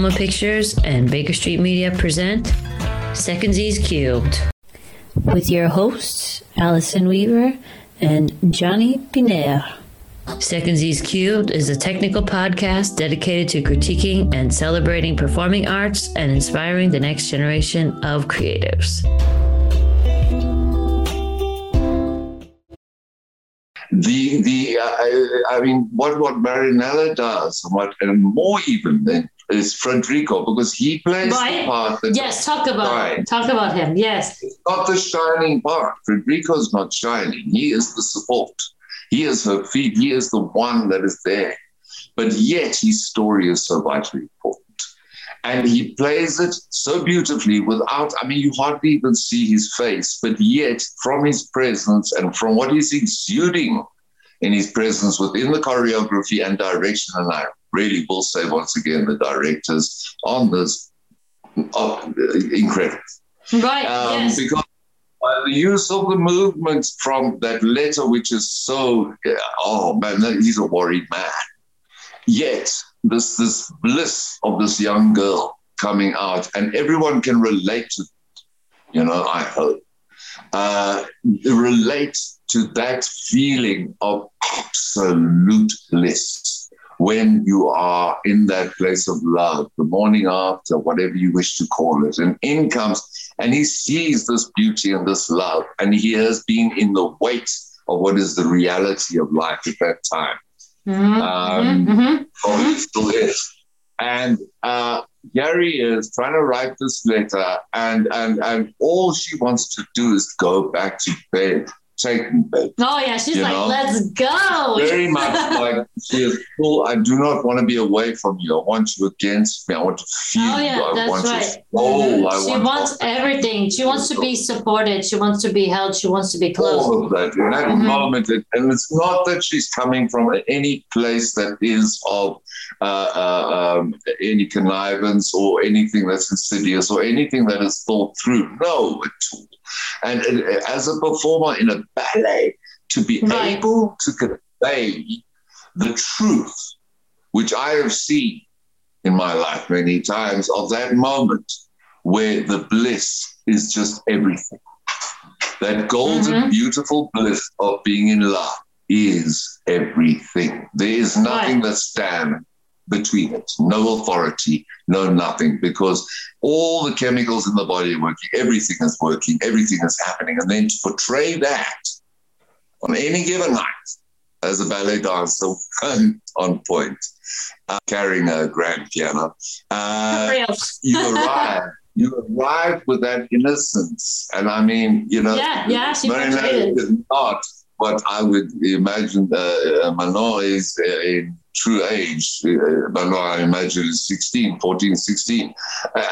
Alma Pictures and Baker Street Media present Secondsies Cubed with your hosts, Allison Weaver and Jonny Pienaar. Second Z's Cubed is a technical podcast dedicated to critiquing and celebrating performing arts and inspiring the next generation of creatives. the the uh, I, I, mean what what Marianela does what and more even than is Federico because he plays right. the part that yes talk about talk about him yes. It's not the shining part. Federico's not shining. He is the support. He is her feet. He is the one that is there. But yet his story is so vitally important. And he plays it so beautifully without i mean you hardly even see his face but yet from his presence and from what he's exuding in his presence within the choreography and direction and i really will say once again the directors on this are incredible right um, yes. because uh, the use of the movements from that letter, which is so, oh man, he's a worried man. Yet this this bliss of this young girl coming out, and everyone can relate to it. You know, I hope uh, relate to that feeling of absolute bliss when you are in that place of love, the morning after, whatever you wish to call it. And in comes, and he sees this beauty and this love, and he has been in the weight of what is the reality of life at that time. Mm-hmm. Um, mm-hmm. Oh, still is. And uh, Gary is trying to write this letter, and, and, and all she wants to do is go back to bed taken. Oh yeah, she's like, know? let's go. Very much like she is full. I do not want to be away from you. I want you against me. I want to feel oh, yeah, you. I that's want right. Mm-hmm. she want wants everything. She wants to be supported. She wants to be held. She wants to be close. All of that that mm-hmm. moment, and it's not that she's coming from any place that is of uh, uh, um, any connivance or anything that's insidious or anything that is thought through. No, at all. And, and as a performer in a ballet, to be right. able to convey the truth, which I have seen in my life many times, of that moment where the bliss is just everything. That golden, mm-hmm. beautiful bliss of being in love is everything. There is nothing right. that stands between it. No authority, no nothing, because all the chemicals in the body are working, everything is working, everything is happening. And then to portray that on any given night as a ballet dancer on point, uh, carrying a grand piano, uh, you arrive. You arrive with that innocence, and I mean, you know, yeah, yeah, she is not what I would imagine uh, Manon is uh, in true age. Uh, Manon, I imagine, is 16, 14, 16.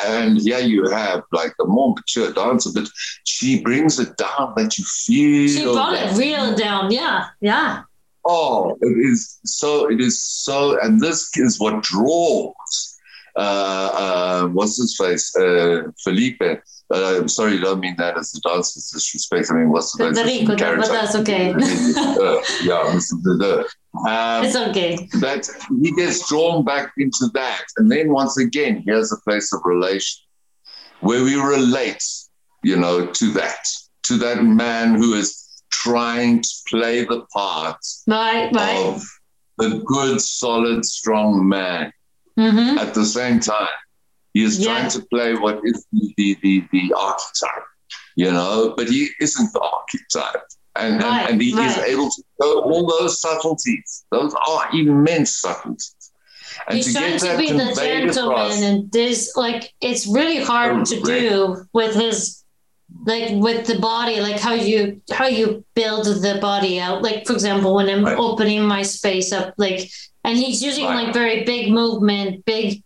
And here you have like a more mature dancer, but she brings it down that you feel. She brought it real down. Yeah, yeah. Oh, it is so, it is so, and this is what draws. Uh, uh, what's his face? Uh, Felipe uh, I'm sorry, I don't mean that as a dancer's disrespect. I mean, what's the Federico, but that's okay. uh, yeah, um, it's okay. That he gets drawn back into that. And then once again, here's a place of relation where we relate, you know, to that, to that man who is trying to play the part right, right. of the good, solid, strong man mm-hmm. at the same time he is yeah. trying to play what is the, the, the, the, archetype, you know, but he isn't the archetype. And, right, and, and, he right. is able to go all those subtleties. Those are immense subtleties. And He's trying to be the gentleman, across, and this like it's really hard oh, to do with his like with the body, like how you how you build the body out. Like for example, when I'm right. opening my space up, like and he's using like very big movement, big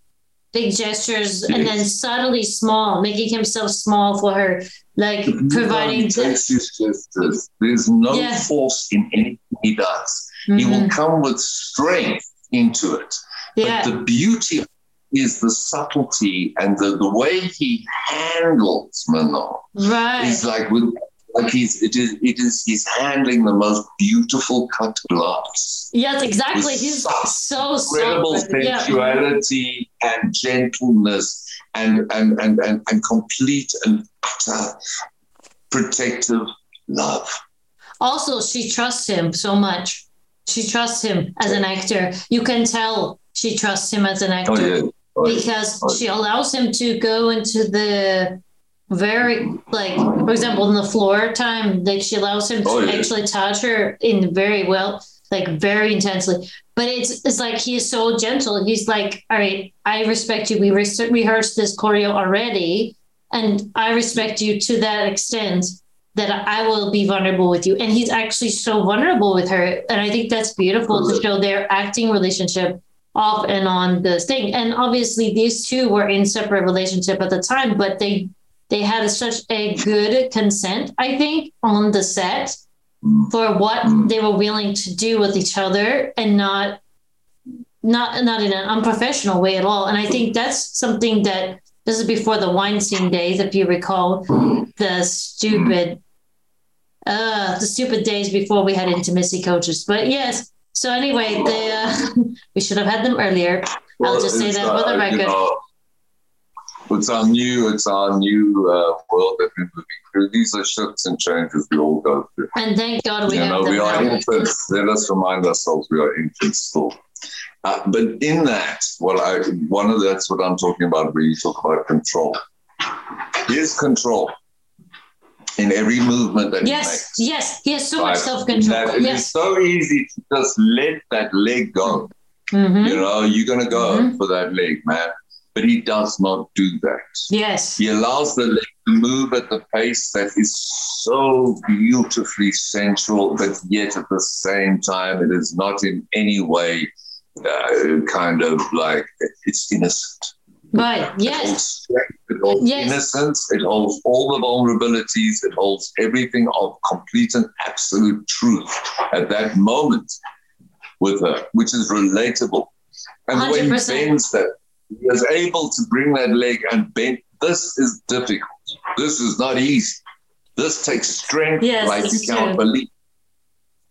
big gestures and then subtly small, making himself small for her, like providing. The, There's no yeah. force in anything he does. Mm-hmm. He will mm-hmm. come with strength into it. Yeah. But the beauty is the subtlety and the, the way he handles Manon. Right. It's like with like he's it is it is he's handling the most beautiful cut glass. Yes, exactly. He's so incredible sensuality yeah. and gentleness and and, and and and complete and utter protective love. Also, she trusts him so much. She trusts him as an actor. You can tell she trusts him as an actor oh, yeah. oh, because oh, she allows him to go into the very like for example in the floor time like she allows him to oh, yeah. actually touch her in very well like very intensely. But it's it's like he is so gentle. He's like all right i respect you. We re- rehearsed this choreo already and i respect you to that extent that i will be vulnerable with you. And he's actually so vulnerable with her. And i think that's beautiful to show their acting relationship off and on the thing. And obviously these two were in separate relationship at the time but they they had such a good consent, I think, on the set for what they were willing to do with each other and not not not in an unprofessional way at all. And I think that's something that this is before the Weinstein days, if you recall, the stupid uh the stupid days before we had intimacy coaches. But yes. So anyway, they uh, we should have had them earlier. I'll just say that for the record. Know, it's our new, it's our new uh, world that we're moving through. These are shifts and changes we all go through. And thank God we you have know, we are infants. Let us remind ourselves we are infants still. Uh, but in that, well, I, one of that's what I'm talking about when you talk about control. Here's control in every movement that yes, he makes. Yes, he has so right? much self control. Yes. It's so easy to just let that leg go. Mm-hmm. You know, you're going to go mm-hmm. for that leg, man but he does not do that. Yes. He allows the leg to move at the pace that is so beautifully sensual, but yet at the same time, it is not in any way uh, kind of like it's innocent. Right. Yes. It holds, strength, it holds yes. innocence. It holds all the vulnerabilities. It holds everything of complete and absolute truth at that moment with her, which is relatable. And 100%. when he bends that he was able to bring that leg and bend. This is difficult. This is not easy. This takes strength yes, like you can't believe.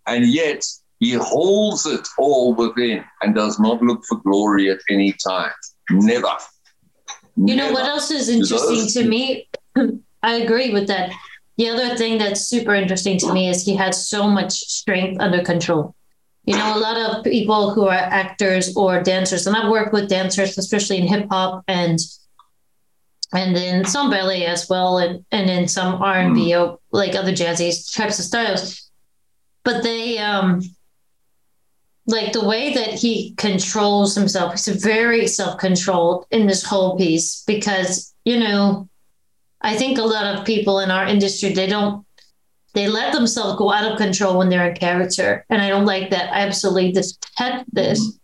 And yet he holds it all within and does not look for glory at any time. Never. You Never. know what else is interesting to me? I agree with that. The other thing that's super interesting to me is he has so much strength under control. You know, a lot of people who are actors or dancers, and I've worked with dancers, especially in hip hop and and in some ballet as well, and and in some R and B mm. or like other jazzy types of styles. But they um like the way that he controls himself, he's very self-controlled in this whole piece because, you know, I think a lot of people in our industry they don't they let themselves go out of control when they're in character. And I don't like that. I absolutely detest this.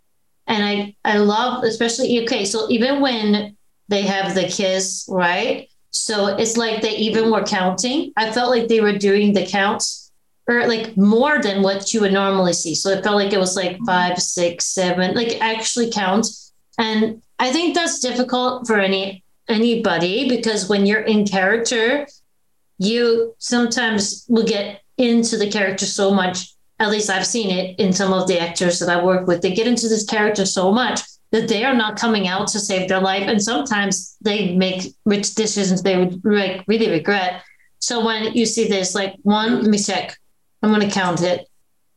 And I, I love, especially, okay, so even when they have the kiss, right? So it's like they even were counting. I felt like they were doing the counts or like more than what you would normally see. So it felt like it was like five, six, seven, like actually count. And I think that's difficult for any anybody because when you're in character, you sometimes will get into the character so much. At least I've seen it in some of the actors that I work with. They get into this character so much that they are not coming out to save their life, and sometimes they make rich decisions they would like really regret. So when you see this, like one, let me check. I'm going to count it.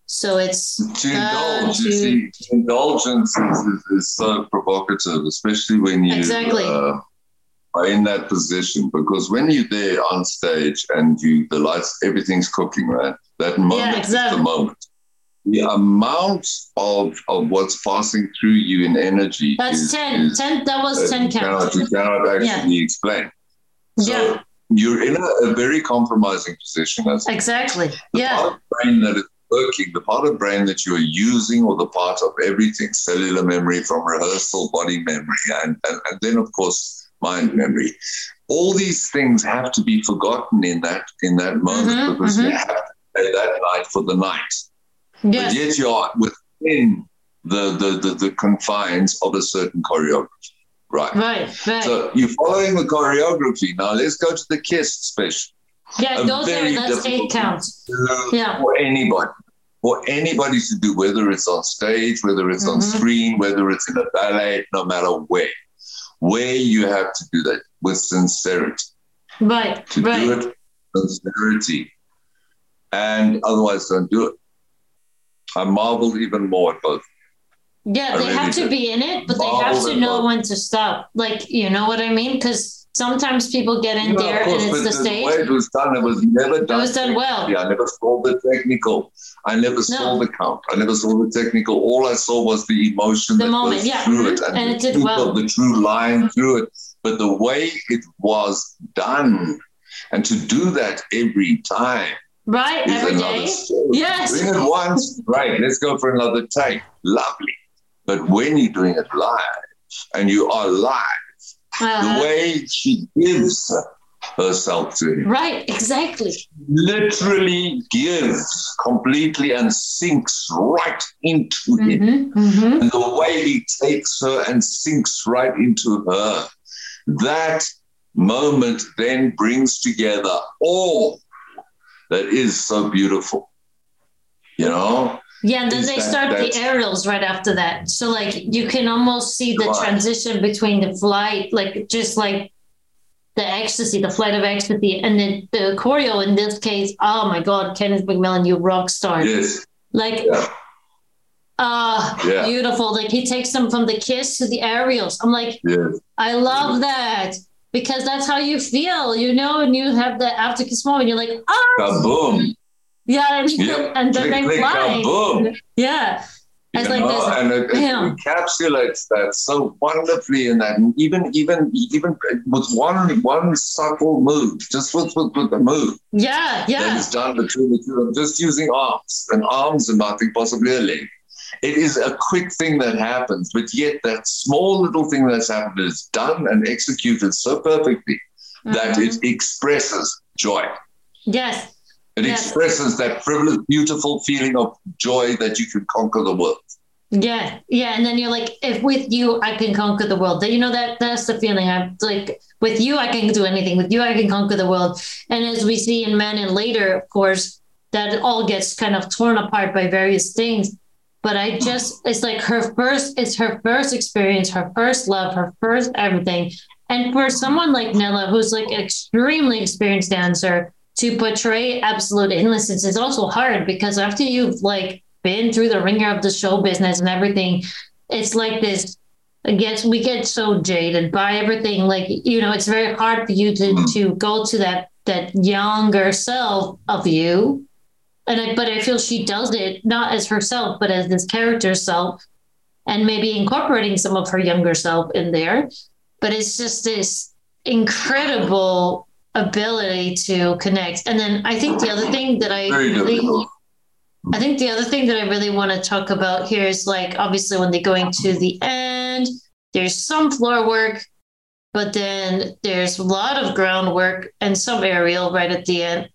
So it's to indulge. Uh, to, see, indulgence is, is, is, so provocative, especially when you exactly. Uh, are in that position because when you're there on stage and you the lights everything's cooking right? That moment yeah, exactly. is the moment. The amount of of what's passing through you in energy that's is, 10 is, 10 that was uh, 10 counts you cannot, actually yeah. explain. So yeah. you're in a, a, very compromising position as exactly. The yeah. part of brain that is working the part of brain that you're using or the part of everything cellular memory from rehearsal body memory and, and, and then of course mind memory. All these things have to be forgotten in that in that moment mm-hmm, because mm-hmm. you have to play that night for the night. Yes. But yet you are within the, the, the, the confines of a certain choreography. Right. Right. Right. So you're following the choreography. Now let's go to the kiss special. Yeah, go there. That's eight counts. Yeah. For anybody. For anybody to do, whether it's on stage, whether it's mm-hmm. on screen, whether it's in a ballet, no matter where. Where you have to do that with sincerity. Right. To right. do it sincerity. And otherwise don't do it. I marvel even more at both. Yeah, they have to be in it, but they have to know when to stop. Like, you know what I mean? Because sometimes people get in there course, and it's the stage. The way it was done, it was never done. It was done well. Yeah, I never saw the technical. I never saw no. the count. I never saw the technical. All I saw was the emotion the moment, yeah. through mm-hmm. it and, and it did well. The true line through it. But the way it was done, and to do that every time. Right, every day. Story. Yes. Doing it once, right, let's go for another take. Lovely. But when you're doing it live, and you are live, uh, the way she gives herself to him. Right, exactly. Literally gives completely and sinks right into mm-hmm, him. Mm-hmm. And the way he takes her and sinks right into her. That moment then brings together all that is so beautiful. You know? Yeah, and then they that, start the aerials right after that. So like you can almost see the transition between the flight, like just like the ecstasy, the flight of ecstasy, and then the choreo in this case. Oh my God, Kenneth MacMillan, you rock star! Yes. Like, yeah. uh, yeah. beautiful. Like he takes them from the kiss to the aerials. I'm like, yes. I love that because that's how you feel, you know, and you have the after kiss moment. You're like, ah, boom. Yeah, and, and then they fly. Boom. Yeah. It's like this, and it, it encapsulates that so wonderfully in that, and even even even with one one subtle move, just with with, with the move. Yeah, yeah. That is done between the two them, just using arms and arms and nothing, possibly a leg. It is a quick thing that happens, but yet that small little thing that's happened is done and executed so perfectly mm-hmm. that it expresses joy. Yes. It yes. expresses that privileged, beautiful feeling of joy that you can conquer the world. Yeah, yeah, and then you're like, if with you I can conquer the world. You know that that's the feeling. I'm like, with you I can do anything. With you I can conquer the world. And as we see in Manon later, of course, that all gets kind of torn apart by various things. But I just, it's like her first, it's her first experience, her first love, her first everything. And for someone like Nella, who's like an extremely experienced dancer, to portray absolute innocence is also hard because after you've like been through the ringer of the show business and everything, it's like this. I guess we get so jaded by everything. Like you know, it's very hard for you to mm-hmm. to go to that that younger self of you. And I, but I feel she does it not as herself, but as this character self, and maybe incorporating some of her younger self in there. But it's just this incredible ability to connect. And then I think the other thing that I really, I think the other thing that I really want to talk about here is like obviously when they're going to the end, there's some floor work, but then there's a lot of groundwork and some aerial right at the end.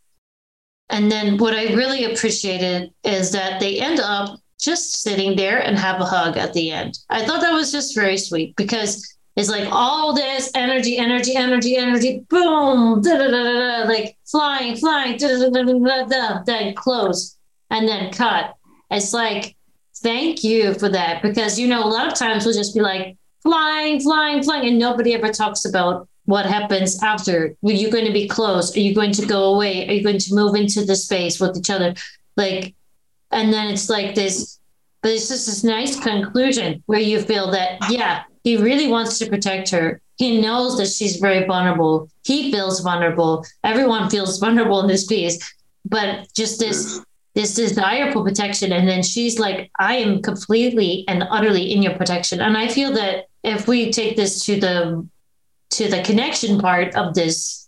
And then what I really appreciated is that they end up just sitting there and have a hug at the end. I thought that was just very sweet because it's like all this energy, energy, energy, energy, boom, da da da like flying, flying, then close and then cut. It's like, thank you for that because you know a lot of times we'll just be like flying, flying, flying, and nobody ever talks about what happens after. Are you going to be close? Are you going to go away? Are you going to move into the space with each other? Like, and then it's like this, but it's just this nice conclusion where you feel that, yeah, he really wants to protect her. He knows that she's very vulnerable. He feels vulnerable. Everyone feels vulnerable in this piece, but just this this desire for protection, and then she's like, "I am completely and utterly in your protection." And I feel that if we take this to the to the connection part of this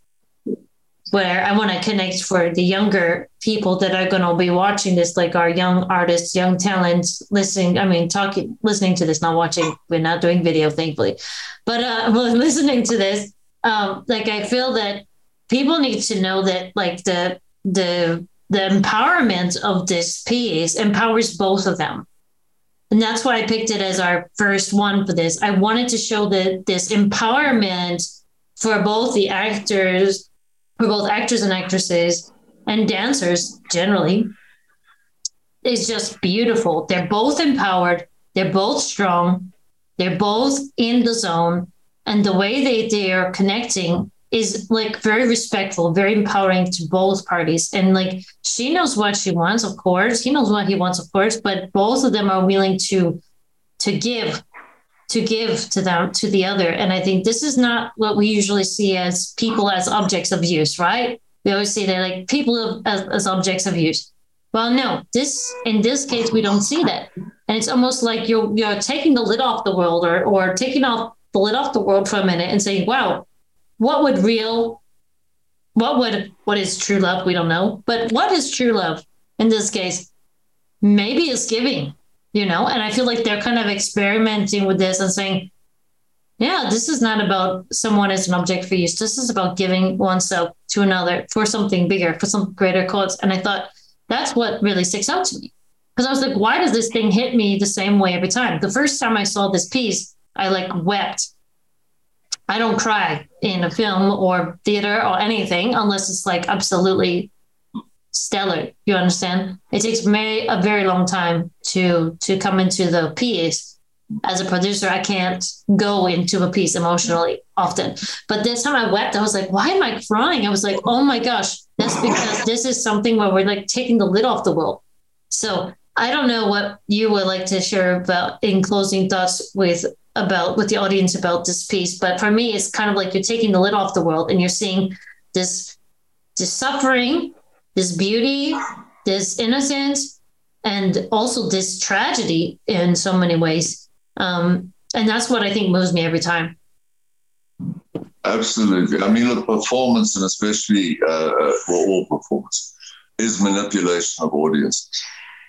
where I want to connect for the younger people that are going to be watching this, like our young artists, young talents, listening. I mean, talking, listening to this, not watching. We're not doing video, thankfully, but uh, listening to this, um, like I feel that people need to know that, like the the the empowerment of this piece empowers both of them. And that's why I picked it as our first one for this. I wanted to show that this empowerment for both the actors for both actors and actresses and dancers generally is just beautiful. They're both empowered, they're both strong, they're both in the zone, and the way they they are connecting is like very respectful, very empowering to both parties. And like she knows what she wants, of course. He knows what he wants, of course, but both of them are willing to to give to give to them to the other. And I think this is not what we usually see as people as objects of use, right? We always see that like people as, as objects of use. Well, no, this in this case we don't see that. And it's almost like you're you're taking the lid off the world or or taking off the lid off the world for a minute and saying, wow, what would real what would what is true love? We don't know. But what is true love in this case? Maybe it's giving you know? And i feel like they're kind of experimenting with this and saying yeah this is not about someone as an object for use. This is about giving oneself to another for something bigger for some greater cause. And i thought that's what really sticks out to me. Because i was like why does this thing hit me the same way every time? The first time i saw this piece i like wept. I don't cry in a film or theater or anything unless it's like absolutely stellar. You understand? It takes me a very long time to to come into the piece. As a producer, I can't go into a piece emotionally often. But this time I wept. I was like, why am I crying? I was like, oh my gosh, that's because this is something where we're like taking the lid off the world. So I don't know what you would like to share about in closing thoughts with about with the audience about this piece. But for me, it's kind of like you're taking the lid off the world and you're seeing this this suffering this beauty, this innocence, and also this tragedy in so many ways. Um, and that's what I think moves me every time. Absolutely. I mean, the performance, and especially uh, well, uh, all performance, is manipulation of audience.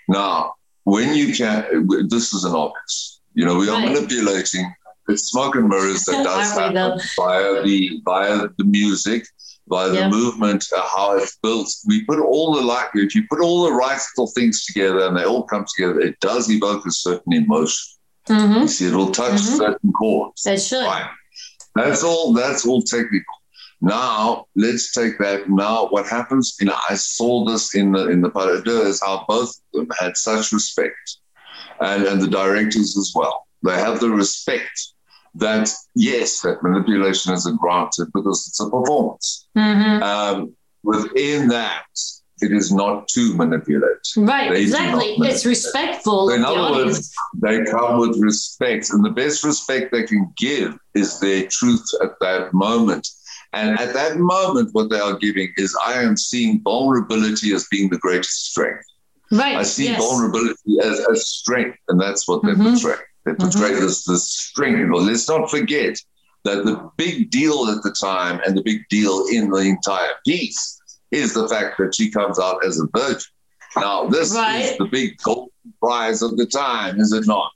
Now, when you can, this is an obvious. You know, we are right. manipulating. It's smoke and mirrors that does happen via the via the music, by the yeah. movement, uh, how it's built. We put all the like, if you put all the right little things together and they all come together, it does evoke a certain emotion. Mm-hmm. You see, it'll touch mm-hmm. certain chords. It should. Fine. That's all. That's all technical. Now let's take that. Now what happens? You know, I saw this in the in the deux is how both of them had such respect, and and the directors as well. They have the respect that yes, that manipulation is granted because it's a performance. Mm-hmm. Um, within that, it is not to manipulate. Right, they exactly. It's respectful. So in other words, they come with respect, and the best respect they can give is their truth at that moment. And at that moment, what they are giving is I am seeing vulnerability as being the greatest strength. Right. I see yes. vulnerability as, as strength, and that's what they're mm-hmm. portraying. They portray mm-hmm. this, this strength. Let's not forget that the big deal at the time and the big deal in the entire piece is the fact that she comes out as a virgin. Now, this right. is the big golden prize of the time, is it not?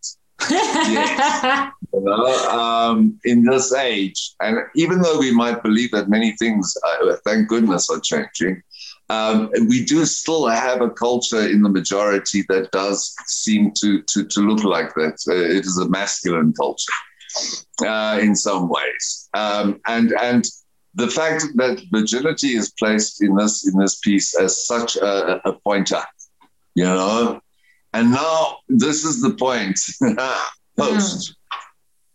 yes. You know, um, in this age, and even though we might believe that many things, uh, thank goodness, are changing, um, we do still have a culture in the majority that does seem to to, to look like that. Uh, it is a masculine culture uh, in some ways, um, and and the fact that virginity is placed in this in this piece as such a, a pointer, you know, and now this is the point post.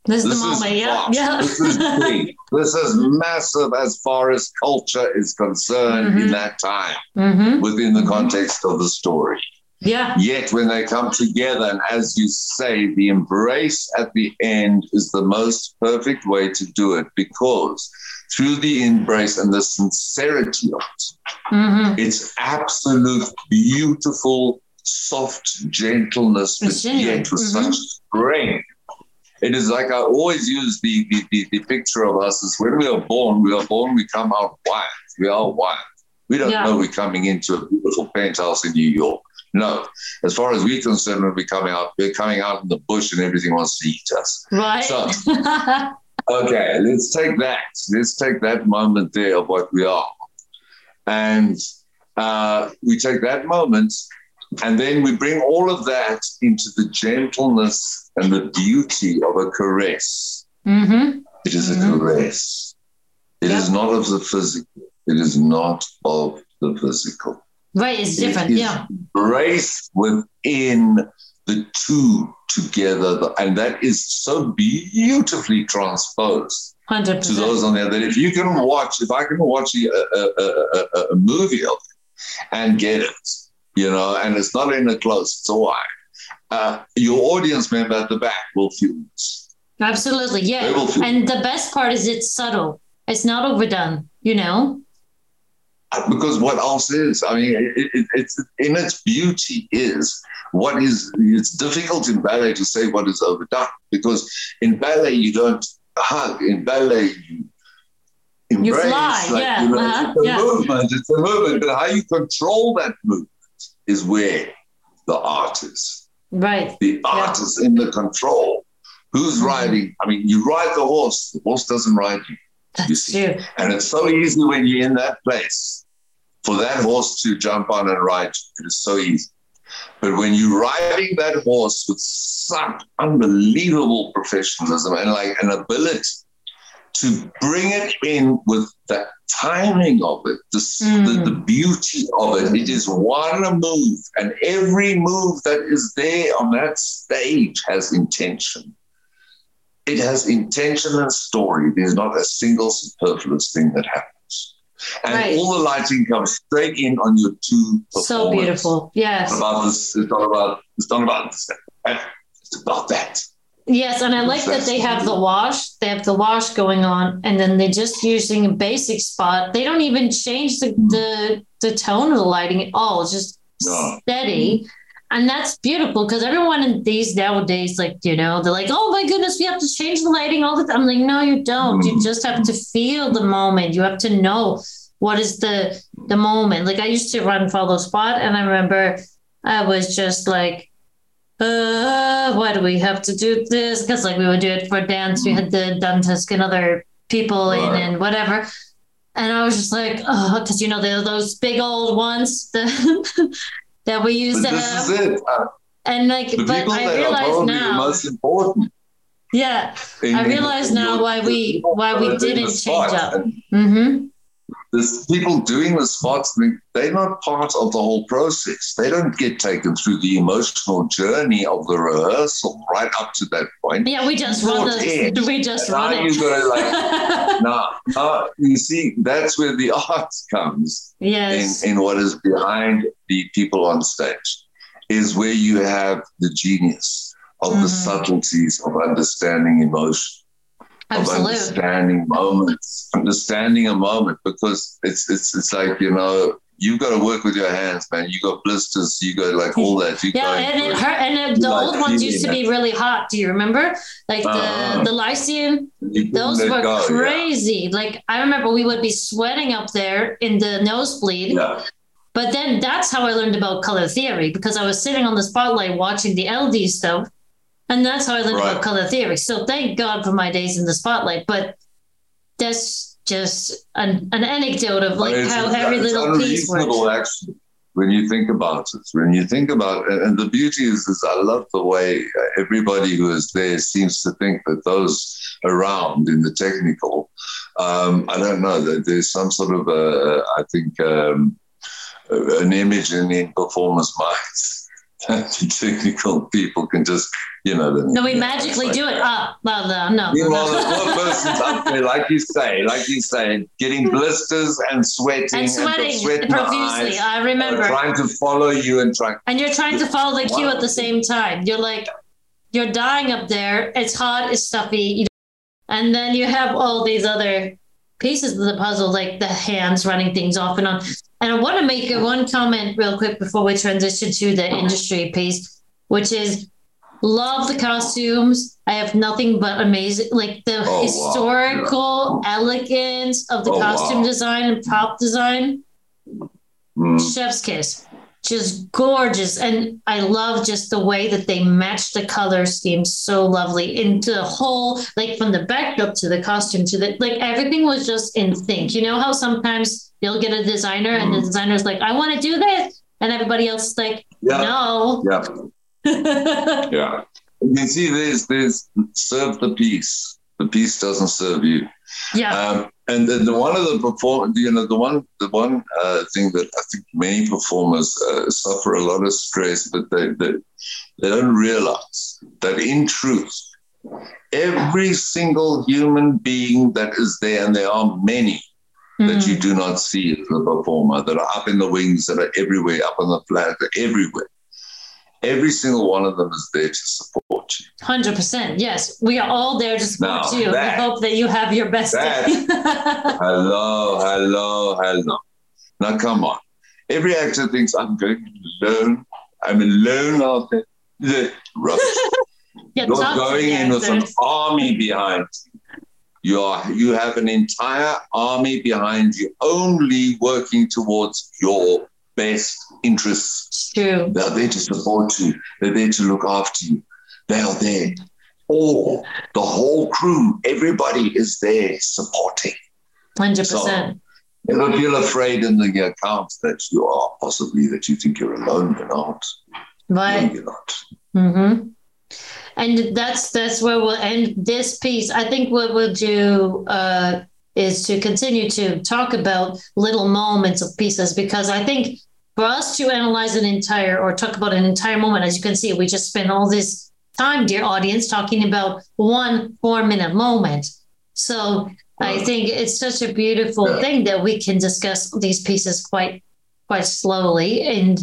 This, this is the moment, yeah. yeah. this is big. this is massive as far as culture is concerned mm-hmm. in that time mm-hmm. within the context of the story. Yeah. Yet when they come together, and as you say, the embrace at the end is the most perfect way to do it because through the embrace and the sincerity of it, mm-hmm. it's absolute, beautiful, soft gentleness, but yet with mm-hmm. such strength it is like I always use the, the, the, the, picture of us as when we are born, we are born, we come out wild. We are wild. We don't yeah. know we're coming into a beautiful penthouse in New York. No, as far as we're concerned, when we're coming out, we're coming out in the bush and everything wants to eat us. Right. So, okay, let's take that. Let's take that moment there of what we are. And uh, we take that moment and then we bring all of that into the gentleness and the beauty of a caress. Mm-hmm. It is mm-hmm. a caress. It is not of the physical. It is not of the physical. Right, it's different. yeah. Embrace within the two together, and that is so beautifully transposed 100%. to those on there that if you can watch, if I can watch a, a, a, a movie of it and get it, you know, and it's not in a close, it's a wide, uh, your audience member at the back will feel this. Absolutely, yeah. And the best part is it's subtle. It's not overdone, you know? Uh, because what else is? I mean, it, it, it's in its beauty is what is. It's difficult in ballet to say what is overdone because in ballet you don't hug. In ballet you embrace. You fly, like, yeah. You know, uh-huh. it's a yeah. movement. It's a movement, but how you control that movement is where the art is. Right. The art yeah. is in the control. Who's mm-hmm. riding? I mean, you ride the horse. The horse doesn't ride you. That's true. And it's so easy when you're in that place for that horse to jump on and ride. It is so easy. But when you're riding that horse with such unbelievable professionalism and like an ability to bring it in with the timing of it, the, mm. the, the, beauty of it, it is one move, and every move that is there on that stage has intention. It has intention and story. There's not a single superfluous thing that happens. And right. all the lighting comes straight in on your two So beautiful. Yes. It's not about this. It's not about. It's not about this. It's about that. Yes, and I like that they have the wash. They have the wash going on, and then they're just using a basic spot. They don't even change the the, the tone of the lighting at all. It's just no. steady. And that's beautiful because everyone in these nowadays, like, you know, they're like, oh my goodness, we have to change the lighting all the time. I'm like, no, you don't. You mm. just have to feel the moment. You have to know what is the the moment. Like I used to run follow spot and I remember I was just like, uh, why do we have to do this? Because like we would do it for dance. We had the Dantusk and other people in and whatever. And I was just like, oh, because you know, they're those big old ones. that that we used but to this have. Is it. Uh, and like, the but I realize now. Most important. Yeah, in, I realize now why we why we didn't change up. Mm-hmm. There's people doing the spots, they're not part of the whole process. They don't get taken through the emotional journey of the rehearsal right up to that point. Yeah, we just run the, in, we just run now it. you got to like, now, now, you see, that's where the art comes Yes. in, in what is behind the people on stage, is where you have the genius of the mm-hmm. subtleties of understanding emotion of Absolutely. understanding moments, understanding a moment, because it's it's it's like you know you've got to work with your hands, man. You got blisters, you got like all that. You Yeah, and it hurt. And it, the like old ones used to be really hot. Do you remember? Like the Uh-huh. the Lyceum, those were go, yeah. crazy. Like I remember we would be sweating up there in the nosebleed. Yeah. But then that's how I learned about color theory because I was sitting on the spotlight watching the LD stuff. And that's how I learned Right. about color theory. So thank God for my days in the spotlight. But that's just an, an anecdote of like It's- how every it's little piece works. actually. When you think about it, when you think about it, and the beauty is, is I love the way everybody who is there seems to think that those around in the technical, um, I don't know, that there's some sort of, a, I think, um, an image in, in performers' minds technical people can just, you know, the, No, we magically do it. Ah, well, no, no. Meanwhile, person's up there, like you say, like you say, getting blisters and sweating and sweating sweat profusely. I uh, remember. trying to follow you and trying. And you're trying to follow the cue at the same time. You're like, you're dying up there. It's hot. It's stuffy. You and then you have all these other pieces of the puzzle, like the hands running things off and on. And I want to make one comment real quick before we transition to the industry piece, which is love the costumes. I have nothing but amazing, like the wow. historical elegance of the Oh, costume wow. design and prop design. Mm. Chef's kiss. Just gorgeous. And I love just the way that they match the color scheme so lovely into the whole, like from the backdrop to the costume to the, like everything was just in sync. You know how sometimes you'll get a designer and the designer's like, I want to do this. And everybody else is like, Yeah. no. Yeah, yeah. You see, there's there's serve the piece. The piece doesn't serve you. yeah. Um, and then the one of the perform, you know, the one, the one uh, thing that I think many performers uh, suffer a lot of stress, but they, they they don't realize that in truth, every single human being that is there, and there are many mm. that you mm. do not see as a performer, that are up in the wings, that are everywhere, up on the flag, everywhere. Every single one of them is there to support you. Hundred percent. Yes, we are all there to support now, you. That, we hope that you have your best that, day. hello, hello, hello. Now come on. Every actor thinks I'm going alone. I'm alone out there. The rubbish. You're going in with an army behind you. You are you have an entire army behind you, only working towards your best interests. True. They're there to support you. They're there to look after you. They are there. All the whole crew, everybody is there supporting. Hundred so, percent. Never feel afraid in the account that you are possibly that you think you're alone. You're not. Right. No, you're not. Mm-hmm. And that's that's where we'll end this piece. I think what we'll do uh, is to continue to talk about little moments of pieces because I think for us to analyze an entire or talk about an entire moment, as you can see, we just spent all this time, dear audience, talking about one four minute moment. So I think it's such a beautiful thing that we can discuss these pieces quite quite slowly and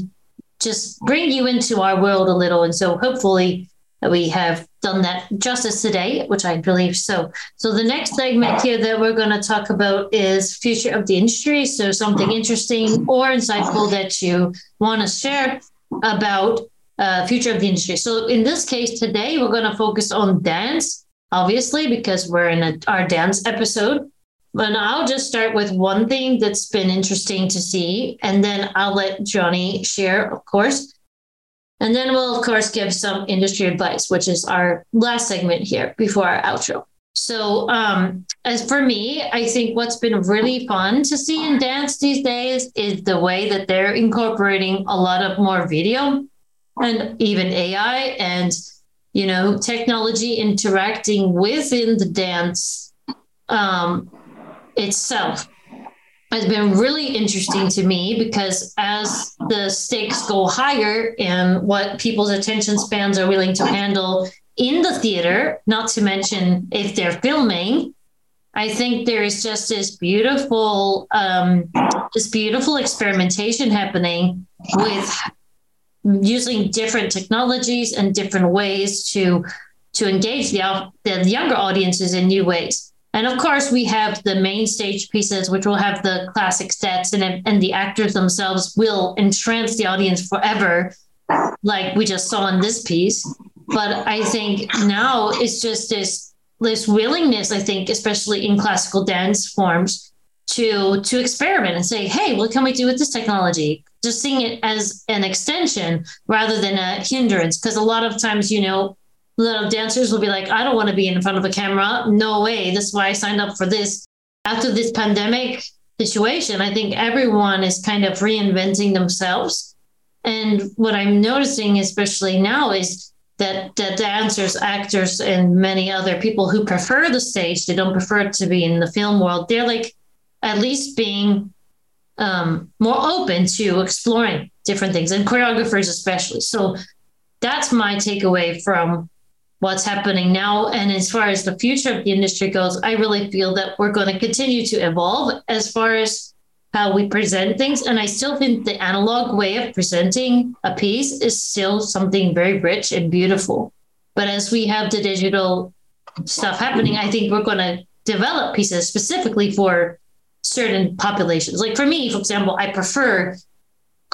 just bring you into our world a little. And so hopefully we have done that justice today, which I believe so. So the next segment here that we're going to talk about is future of the industry. So something interesting or insightful that you want to share about uh, future of the industry. So in this case today, we're going to focus on dance, obviously, because we're in a, our dance episode. But I'll just start with one thing that's been interesting to see, and then I'll let Jonny share, of course. And then we'll, of course, give some industry advice, which is our last segment here before our outro. So, um, as for me, I think what's been really fun to see in dance these days is the way that they're incorporating a lot of more video and even AI and, you know, technology interacting within the dance um, itself has been really interesting to me because as the stakes go higher and what people's attention spans are willing to handle in the theater, not to mention if they're filming, I think there is just this beautiful, um, this beautiful experimentation happening with using different technologies and different ways to to engage the, the younger audiences in new ways. And of course, we have the main stage pieces, which will have the classic sets, and, and the actors themselves will entrance the audience forever, like we just saw in this piece. But I think now it's just this this willingness, I think, especially in classical dance forms, to to experiment and say, hey, what can we do with this technology? Just seeing it as an extension rather than a hindrance. Because a lot of times, you know, little dancers will be like, I don't want to be in front of a camera. No way. That's why I signed up for this. After this pandemic situation, I think everyone is kind of reinventing themselves. And what I'm noticing, especially now, is that, that dancers, actors, and many other people who prefer the stage, they don't prefer to be in the film world. They're like at least being um, more open to exploring different things, and choreographers especially. So that's my takeaway from what's happening now. And as far as the future of the industry goes, I really feel that we're going to continue to evolve as far as how we present things. And I still think the analog way of presenting a piece is still something very rich and beautiful. But as we have the digital stuff happening, I think we're going to develop pieces specifically for certain populations. Like for me, for example, I prefer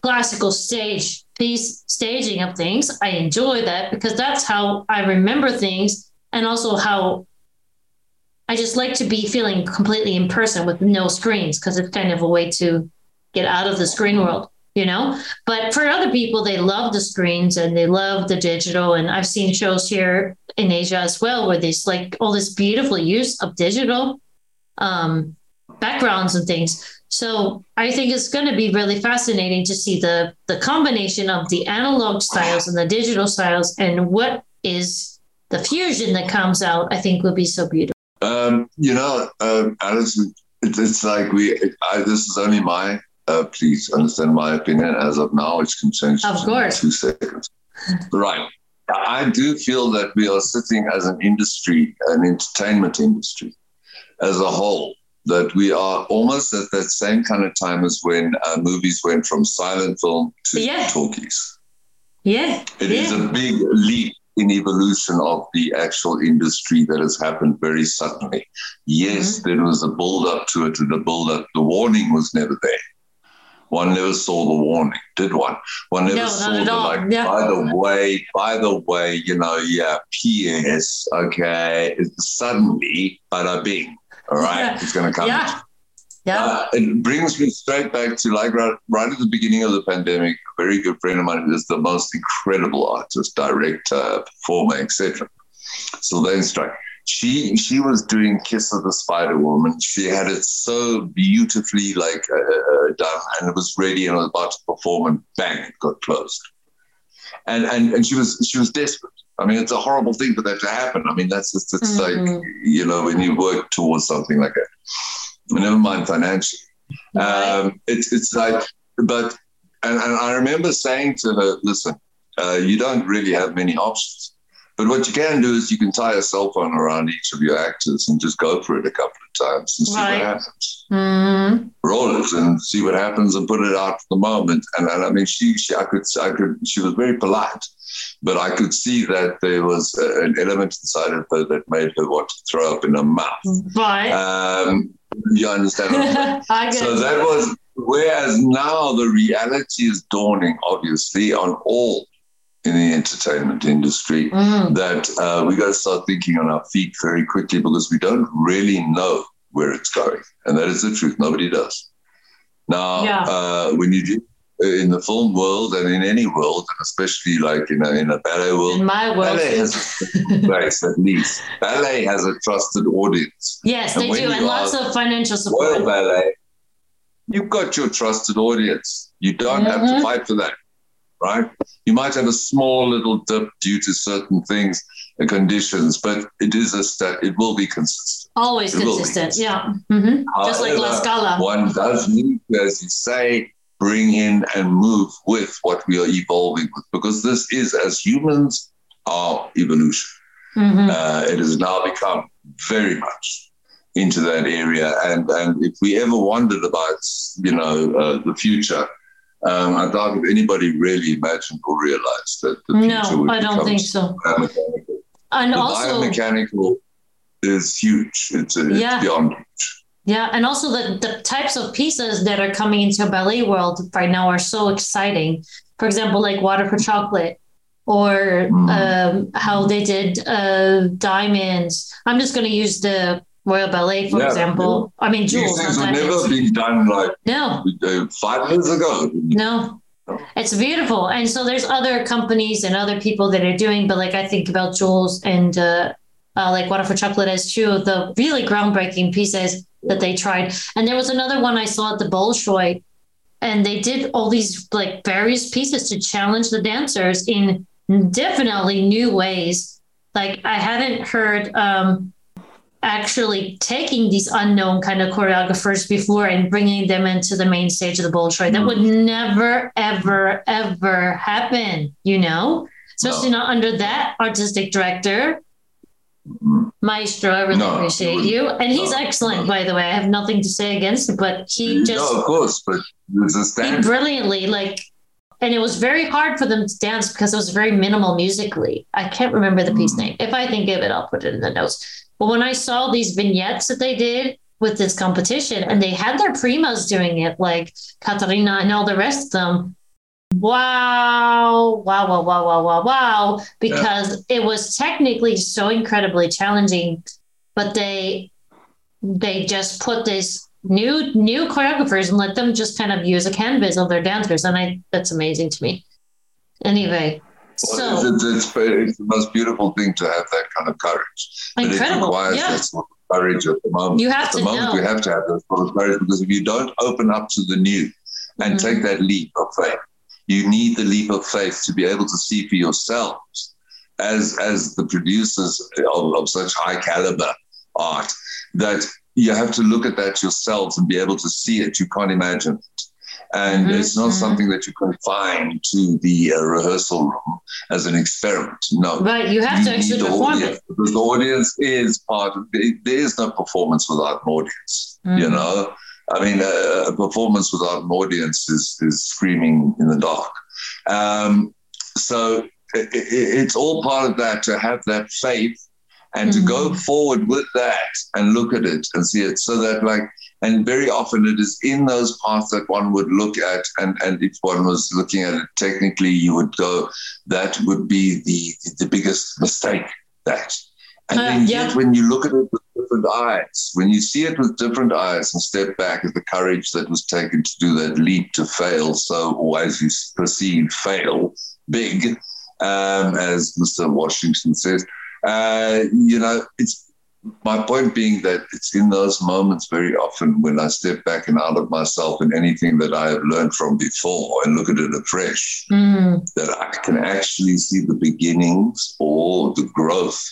classical stage piece staging of things. I enjoy that because that's how I remember things and also how I just like to be feeling completely in person with no screens because it's kind of a way to get out of the screen world, you know? But for other people, they love the screens and they love the digital. And I've seen shows here in Asia as well where there's like all this beautiful use of digital um, backgrounds and things. So I think it's going to be really fascinating to see the the combination of the analog styles and the digital styles, and what is the fusion that comes out. I think will be so beautiful. Um, you know, um, Allison, it, it's like we. I, this is only my. Uh, please understand my opinion as of now, which can change of course. two seconds. right. I do feel that we are sitting as an industry, an entertainment industry as a whole, that we are almost at that same kind of time as when uh, movies went from silent film to yeah. talkies. Yeah. it yeah. is a big leap in evolution of the actual industry that has happened very suddenly. Yes, mm-hmm. there was a build up to it, and the build up, the warning was never there. One never saw the warning, did one? One never no, saw the like. Yeah. By the way, by the way, you know, yeah. P.S. Okay, suddenly, bada bing. All right, it's going to come. Yeah. Yeah. Uh, it brings me straight back to like right, right, at the beginning of the pandemic. A very good friend of mine is the most incredible artist, director, performer, etc. So Sylvaine Strike she she was doing Kiss of the Spider Woman. She had it so beautifully like uh, uh, done, and it was ready and was about to perform, and bang, it got closed. And and and she was she was desperate. I mean, it's a horrible thing for that to happen. I mean, that's just it's mm-hmm. like you know when you work towards something like that. Never mind financially. Um, it's it's like, but and, and I remember saying to her, listen, uh, you don't really have many options but what you can do is you can tie a cell phone around each of your actors and just go for it a couple of times and see right. what happens. Mm-hmm. Roll it and see what happens and put it out for the moment. And, and I mean, she, she, I could, I could, she was very polite, but I could see that there was a, an element inside of her that made her want to throw up in her mouth. Right. Um, you understand? I so that was, whereas now the reality is dawning, obviously, on all in the entertainment industry mm. that uh, we got to start thinking on our feet very quickly because we don't really know where it's going. And that is the truth. Nobody does. Now, yeah. uh, when you do in the film world and in any world, and especially like in a, in a ballet world, in my world, ballet has a place at least. Ballet has a trusted audience. Yes, and they do, and lots of financial support. Royal Ballet, you've got your trusted audience. You don't mm-hmm. have to mm-hmm. fight for that right? You might have a small little dip due to certain things and conditions, but it is a step, it will be consistent. Always it consistent, yeah. Mm-hmm. Just like La Scala. One does need to, as you say, bring in and move with what we are evolving with, because this is, as humans, our evolution. Mm-hmm. Uh, it has now become very much into that area. And, and if we ever wondered about, you know, uh, the future, um, I doubt if anybody really imagined or realized that the no, future would I don't think so. And the also, biomechanical is huge. It's, it's yeah. beyond huge. Yeah, and also the, the types of pieces that are coming into ballet world right now are so exciting. For example, like Water for Chocolate, or mm. um, how they did uh, diamonds. I'm just going to use the Royal Ballet, for yeah, example. Yeah. I mean, Jewels. These things have never been done like no five years ago. No. It's beautiful, and so there's other companies and other people that are doing. But like I think about Jewels and uh, uh, like Water for Chocolate as two of the really groundbreaking pieces that they tried. And there was another one I saw at the Bolshoi, and they did all these like various pieces to challenge the dancers in definitely new ways. Like I hadn't heard um, actually taking these unknown kind of choreographers before and bringing them into the main stage of the Bolshoi. That would mm-hmm. never, ever, ever happen, you know? Especially no. not under that artistic director. Mm-hmm. Maestro, I really no. appreciate you. And he's no. excellent, by the way. I have nothing to say against it, but he just. No, of course, but he brilliantly, like, and it was very hard for them to dance because it was very minimal musically. I can't remember the piece mm. name. If I think of it, I'll put it in the notes but when I saw these vignettes that they did with this competition and they had their primas doing it, like Katarina and all the rest of them, wow, wow, wow, wow, wow, wow, wow, because yeah. it was technically so incredibly challenging, but they they just put this new new choreographers and let them just kind of use a canvas of their dancers and I that's amazing to me. Anyway, so it's, it's, it's, the most beautiful thing to have that kind of courage. Incredible. But it requires yeah. that sort of courage at the moment. You have at to the moment know. we have to have that sort of courage because if you don't open up to the new and mm-hmm. take that leap of faith, you need the leap of faith to be able to see for yourselves as as the producers of, of such high caliber art that you have to look at that yourselves and be able to see it. You can't imagine it. And mm-hmm. it's not mm-hmm. something that you can find to the uh, rehearsal room as an experiment. No. Right. You have you to actually perform audience, it. Because the audience is part of. There is no performance without an audience, mm-hmm. you know? I mean, a, a, performance without an audience is, is screaming in the dark. Um, so it, it, it's all part of that to have that faith and mm-hmm. to go mm-hmm. forward with that and look at it and see it so that like and very often it is in those paths that one would look at and and if one was looking at it technically you would go that would be the the biggest mistake that and uh, then yeah. yet when you look at it with different eyes when you see it with different eyes and step back at the courage that was taken to do that leap to fail so or as you perceive fail big um, as mr washington says uh, you know, it's my point being that it's in those moments very often when I step back and out of myself and anything that I have learned from before and look at it afresh, mm. that I can actually see the beginnings or the growth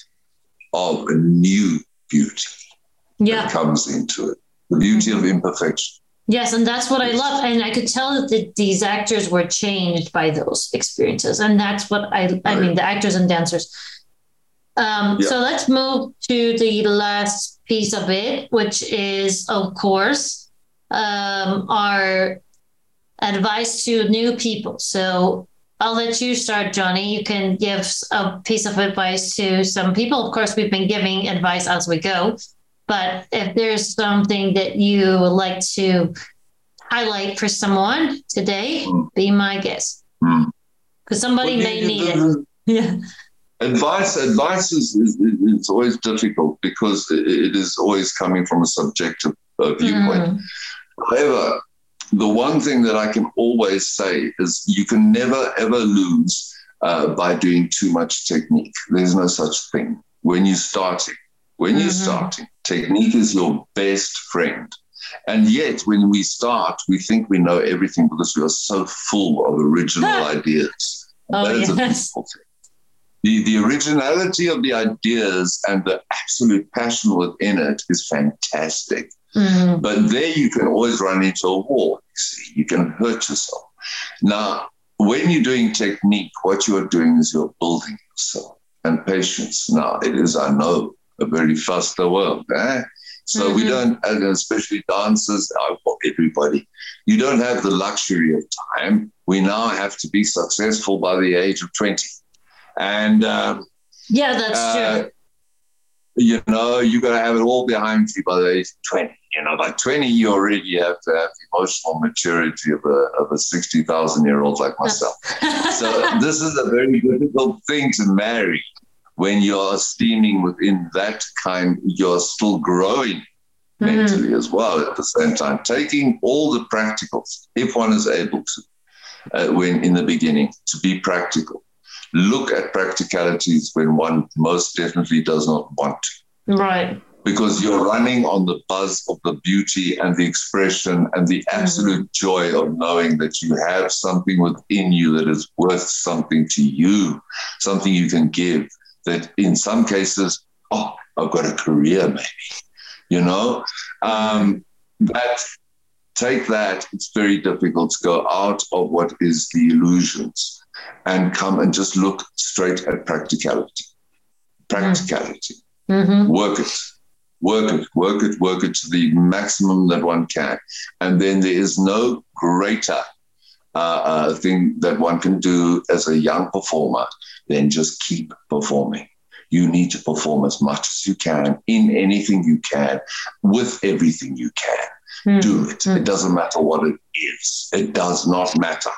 of a new beauty yeah. that comes into it. The beauty mm-hmm. of imperfection. Yes, and that's what I love. And I could tell that these actors were changed by those experiences. And that's what I I mean, the actors and dancers um, So let's move to the last piece of it, which is, of course, um, our advice to new people. So I'll let you start, Jonny. You can give a piece of advice to some people. Of course, we've been giving advice as we go, but if there's something that you would like to highlight for someone today, mm. be my guest. Because mm. somebody well, may need it. Yeah advice advice is, is, is, always difficult because it is always coming from a subjective uh, viewpoint. Mm. However, the one thing that I can always say is you can never ever lose uh, by doing too much technique. There's no such thing when you're starting. When you're mm-hmm. starting, technique is your best friend. And yet, when we start, we think we know everything because we are so full of original ideas. Oh, that is yes. a beautiful thing the, the originality of the ideas and the absolute passion within it is fantastic. Mm-hmm. But there you can always run into a wall. You see, you can hurt yourself. Now, when you're doing technique, what you are doing is you're building yourself and patience. Now, it is, I know, a very faster world. Eh? So mm-hmm. we don't, especially dancers, everybody, you don't have the luxury of time. We now have to be successful by the age of 20. And um, yeah, that's uh, true. You know, you got to have it all behind you by the age of 20. You know, by 20, you already have to have the emotional maturity of a, of a 60,000 year old like myself. so, this is a very difficult thing to marry when you're steaming within that kind, you're still growing mm-hmm. mentally as well at the same time, taking all the practicals, if one is able to, uh, when in the beginning, to be practical look at practicalities when one most definitely does not want to. Right. Because you're running on the buzz of the beauty and the expression and the mm-hmm. absolute mm-hmm. joy of knowing that you have something within you that is worth something to you, something you can give. That in some cases, oh, I've got a career, maybe. You know, um, that take that. It's very difficult to go out of what is the illusions and come and just look straight at practicality. Practicality. Mm-hmm. Work it. Work it, work it, work it to the maximum that one can. And then there is no greater uh, uh, thing that one can do as a young performer than just keep performing. You need to perform as much as you can in anything you can with everything you can. Mm. Do it. Mm. It doesn't matter what it is, it does not matter.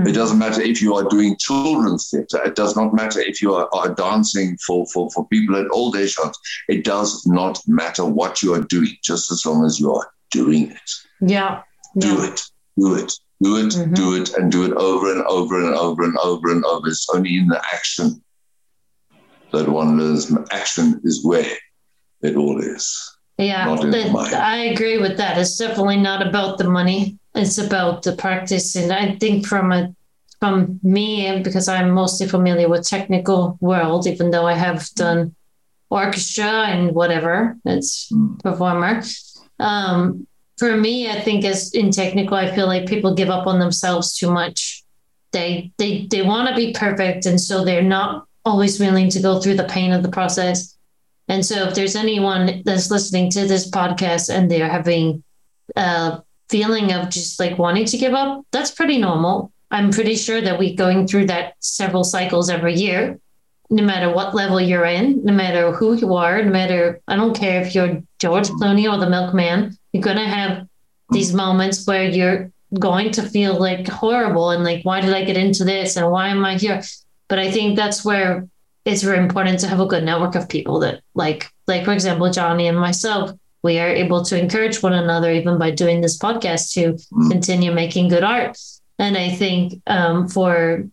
Mm-hmm. It doesn't matter if you are doing children's theatre. It does not matter if you are, are dancing for, for, for people at old age homes. It does not matter what you are doing, just as long as you are doing it. Yeah. Do yeah. it. Do it. Do it. Mm-hmm. Do it. And do it over and over and over and over and over. It's only in the action that one learns. Action is where it all is. Yeah, I agree with that. It's definitely not about the money it's about the practice and i think from a from me because i'm mostly familiar with technical world even though i have done orchestra and whatever it's hmm. performer um, for me i think as in technical i feel like people give up on themselves too much. They they they want to be perfect and so they're not always willing to go through the pain of the process. And so if there's anyone that's listening to this podcast and they're having a feeling of just like wanting to give up that's pretty normal i'm pretty sure that we're going through that several cycles every year no matter what level you're in, no matter who you are, no matter, I don't care if you're George Clooney or the milkman, you're going to have these moments where you're going to feel like horrible and like, why did I get into this? And why am I here? But I think that's where it's very important to have a good network of people that like, like, for example, Jonny and myself, we are able to encourage one another even by doing this podcast to mm. continue making good art. And I think um, for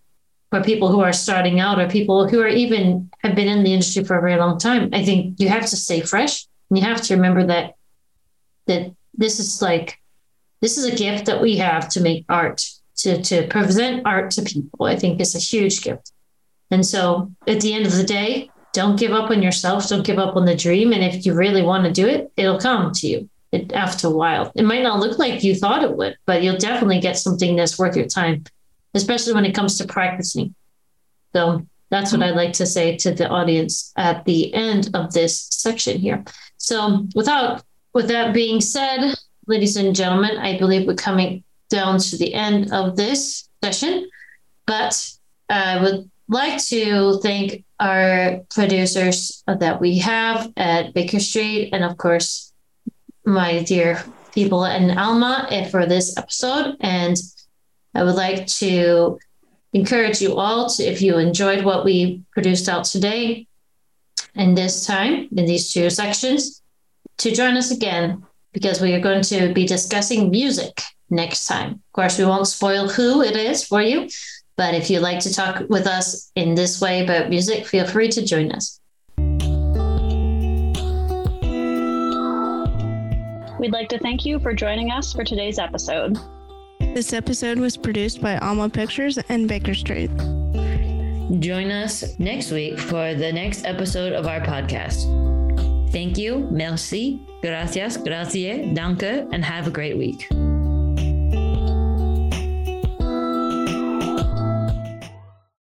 for people who are starting out or people who are even have been in the industry for a very long time i think you have to stay fresh and you have to remember that that this is like this is a gift that we have to make art to to present art to people i think is a huge gift and so at the end of the day don't give up on yourself don't give up on the dream and if you really want to do it it'll come to you it, after a while it might not look like you thought it would but you'll definitely get something that's worth your time especially when it comes to practicing. So that's what I'd like to say to the audience at the end of this section here. So without with that being said, ladies and gentlemen, I believe we're coming down to the end of this session, but I would like to thank our producers that we have at Baker Street, and of course, my dear people in Alma for this episode. And I would like to encourage you all to, if you enjoyed what we produced out today and this time in these two sections, to join us again because we are going to be discussing music next time. Of course, we won't spoil who it is for you, but if you'd like to talk with us in this way about music, feel free to join us. We'd like to thank you for joining us for today's episode. This episode was produced by Alma Pictures and Baker Street. Join us next week for the next episode of our podcast. Thank you, merci, gracias, grazie, danke, and have a great week.